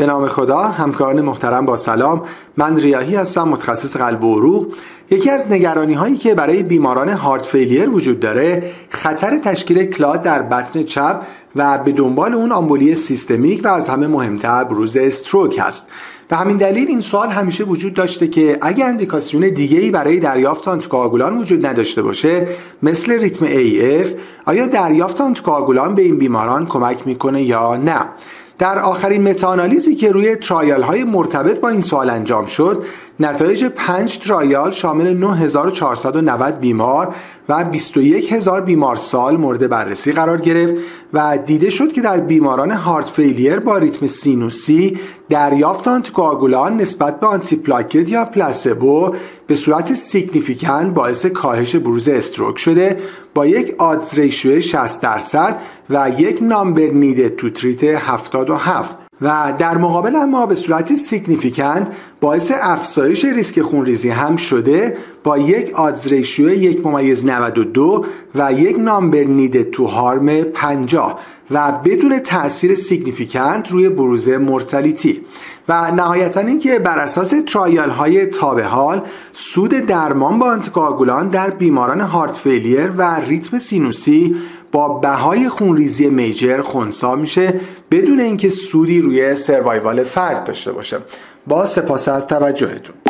به نام خدا همکاران محترم با سلام. من ریاهی هستم متخصص قلب و عروق. یکی از نگرانی هایی که برای بیماران heart failure وجود داره خطر تشکیل clot در بطن چپ و به دنبال اون آمبولی سیستمیک و از همه مهمتر بروز stroke هست. به همین دلیل این سوال همیشه وجود داشته که اگر اندیکاسیون دیگه برای دریافت آنتیکواگولان وجود نداشته باشه مثل ریتم AF آیا دریافت آنتیکواگولان به این بیماران کمک می‌کنه یا نه؟ در آخرین متاانالیزی که روی trial های مرتبط با این سوال انجام شد نتایج 5 trial شامل 9490 بیمار و 21000 بیمار سال مورد بررسی قرار گرفت و دیده شد که در بیماران heart failure با ریتم سینوسی دریافت آنتیکواگولان نسبت به آنتی پلاکت یا پلاسبو به صورت significant باعث کاهش بروز stroke شده با یک odds ratio 60 درصد و یک number needed to treat 77 و در مقابل اما به صورت significant باعث افزایش ریسک خونریزی هم شده با یک odds ratio یک ممیز 92 و یک number needed to harm 50 و بدون تاثیر significant روی بروز mortality و نهایتا اینکه بر اساس trial های تابه حال سود درمان با آنتیکواگولان در بیماران heart failure و ریتم سینوسی با بهای خونریزی میجر خونسا میشه بدون اینکه سودی روی سروایوال فرد داشته باشه. با سپاس از توجهتون.